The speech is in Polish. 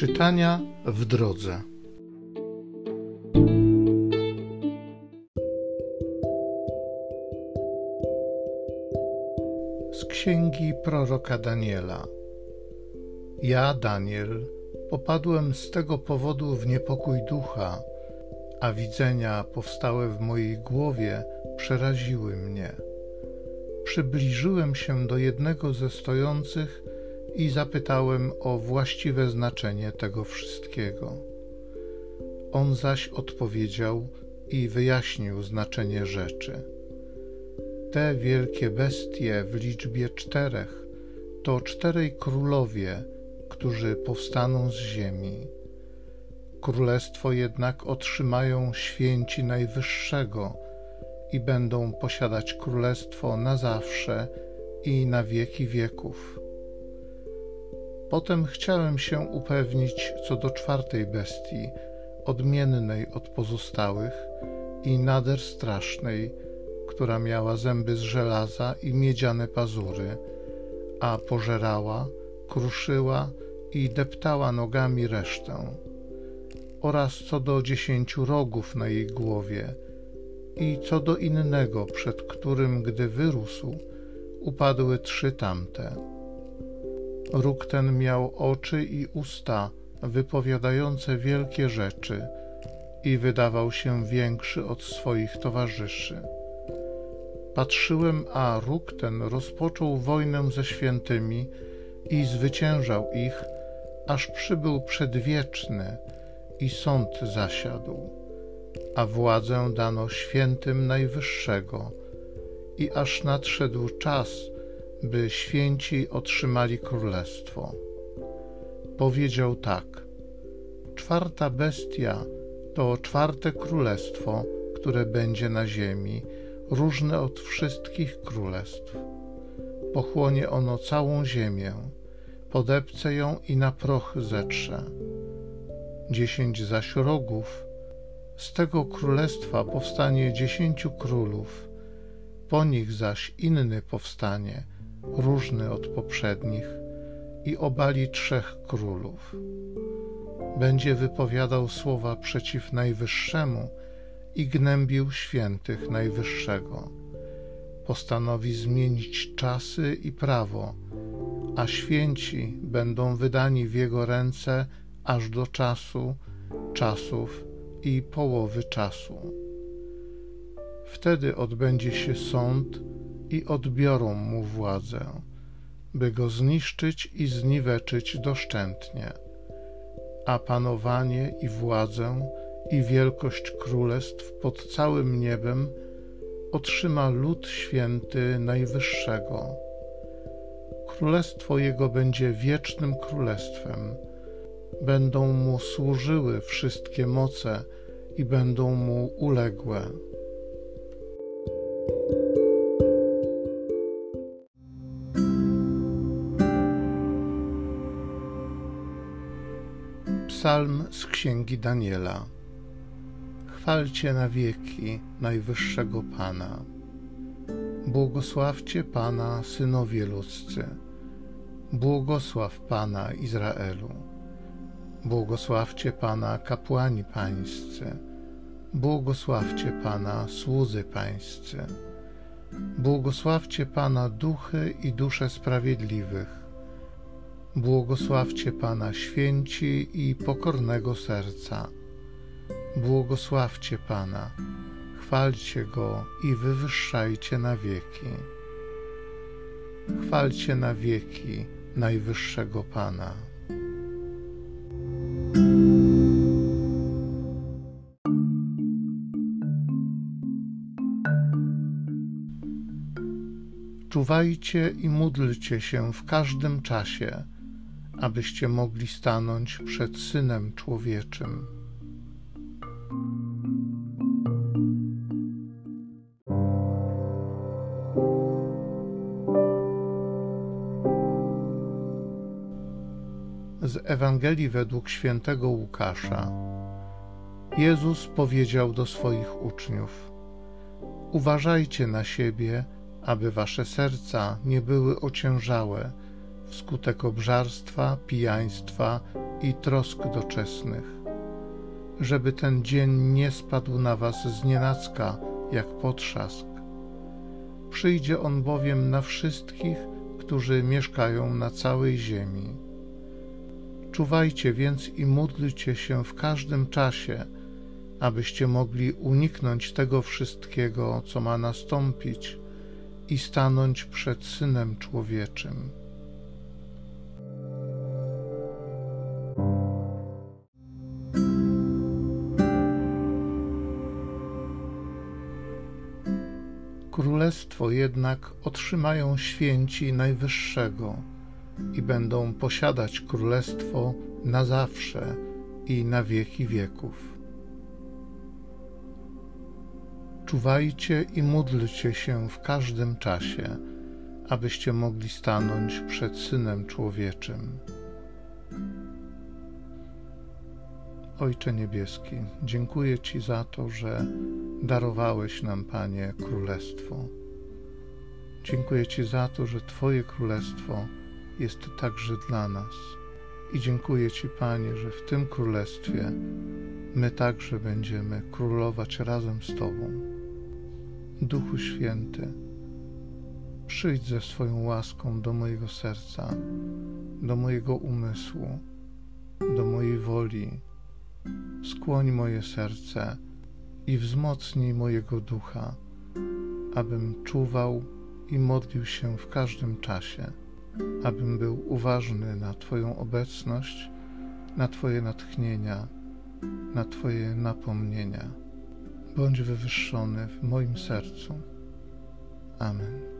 Czytania w drodze. Z księgi proroka Daniela. Ja, Daniel, popadłem z tego powodu w niepokój ducha, a widzenia powstałe w mojej głowie przeraziły mnie. Przybliżyłem się do jednego ze stojących i zapytałem o właściwe znaczenie tego wszystkiego. On zaś odpowiedział i wyjaśnił znaczenie rzeczy. Te wielkie bestie w liczbie czterech to czterej królowie, którzy powstaną z ziemi. Królestwo jednak otrzymają święci Najwyższego i będą posiadać królestwo na zawsze i na wieki wieków. Potem chciałem się upewnić co do czwartej bestii, odmiennej od pozostałych i nader strasznej, która miała zęby z żelaza i miedziane pazury, a pożerała, kruszyła i deptała nogami resztę, oraz co do dziesięciu rogów na jej głowie i co do innego, przed którym, gdy wyrósł, upadły trzy tamte Róg ten miał oczy i usta wypowiadające wielkie rzeczy i wydawał się większy od swoich towarzyszy. Patrzyłem, a róg ten rozpoczął wojnę ze świętymi i zwyciężał ich, aż przybył przedwieczny i sąd zasiadł, a władzę dano świętym Najwyższego i aż nadszedł czas, by święci otrzymali królestwo. Powiedział tak: Czwarta bestia to czwarte królestwo, które będzie na ziemi, różne od wszystkich królestw. Pochłonie ono całą ziemię, podepce ją i na proch zetrze. Dziesięć zaś rogów, z tego królestwa powstanie dziesięciu królów, po nich zaś inny powstanie, różny od poprzednich i obali trzech królów. Będzie wypowiadał słowa przeciw Najwyższemu i gnębił świętych Najwyższego. Postanowi zmienić czasy i prawo, a święci będą wydani w jego ręce aż do czasu, czasów i połowy czasu. Wtedy odbędzie się sąd i odbiorą mu władzę, by go zniszczyć i zniweczyć doszczętnie, a panowanie i władzę i wielkość królestw pod całym niebem otrzyma lud święty Najwyższego. Królestwo jego będzie wiecznym królestwem. Będą mu służyły wszystkie moce i będą mu uległe. Psalm z księgi Daniela. Chwalcie na wieki najwyższego Pana. Błogosławcie Pana, synowie ludzcy. Błogosław Pana Izraelu. Błogosławcie Pana, kapłani pańscy. Błogosławcie Pana, słudzy pańscy. Błogosławcie Pana duchy i dusze sprawiedliwych Błogosławcie Pana święci i pokornego serca. Błogosławcie Pana, chwalcie Go i wywyższajcie na wieki. Chwalcie na wieki najwyższego Pana. Czuwajcie i módlcie się w każdym czasie abyście mogli stanąć przed Synem Człowieczym. Z Ewangelii według świętego Łukasza. Jezus powiedział do swoich uczniów: Uważajcie na siebie, aby wasze serca nie były ociężałe wskutek obżarstwa, pijaństwa i trosk doczesnych, żeby ten dzień nie spadł na was z nienacka jak potrzask. Przyjdzie on bowiem na wszystkich, którzy mieszkają na całej ziemi. Czuwajcie więc i módlcie się w każdym czasie, abyście mogli uniknąć tego wszystkiego, co ma nastąpić, i stanąć przed Synem Człowieczym. Królestwo jednak otrzymają święci Najwyższego i będą posiadać królestwo na zawsze i na wieki wieków. Czuwajcie i módlcie się w każdym czasie, abyście mogli stanąć przed Synem Człowieczym. Ojcze Niebieski, dziękuję Ci za to, że darowałeś nam, Panie, Królestwo. Dziękuję Ci za to, że Twoje Królestwo jest także dla nas. I dziękuję Ci, Panie, że w tym Królestwie my także będziemy królować razem z Tobą. Duchu Święty, przyjdź ze swoją łaską do mojego serca, do mojego umysłu, do mojej woli. Skłoń moje serce i wzmocnij mojego ducha, abym czuwał i modlił się w każdym czasie, abym był uważny na Twoją obecność, na Twoje natchnienia, na Twoje napomnienia. Bądź wywyższony w moim sercu. Amen.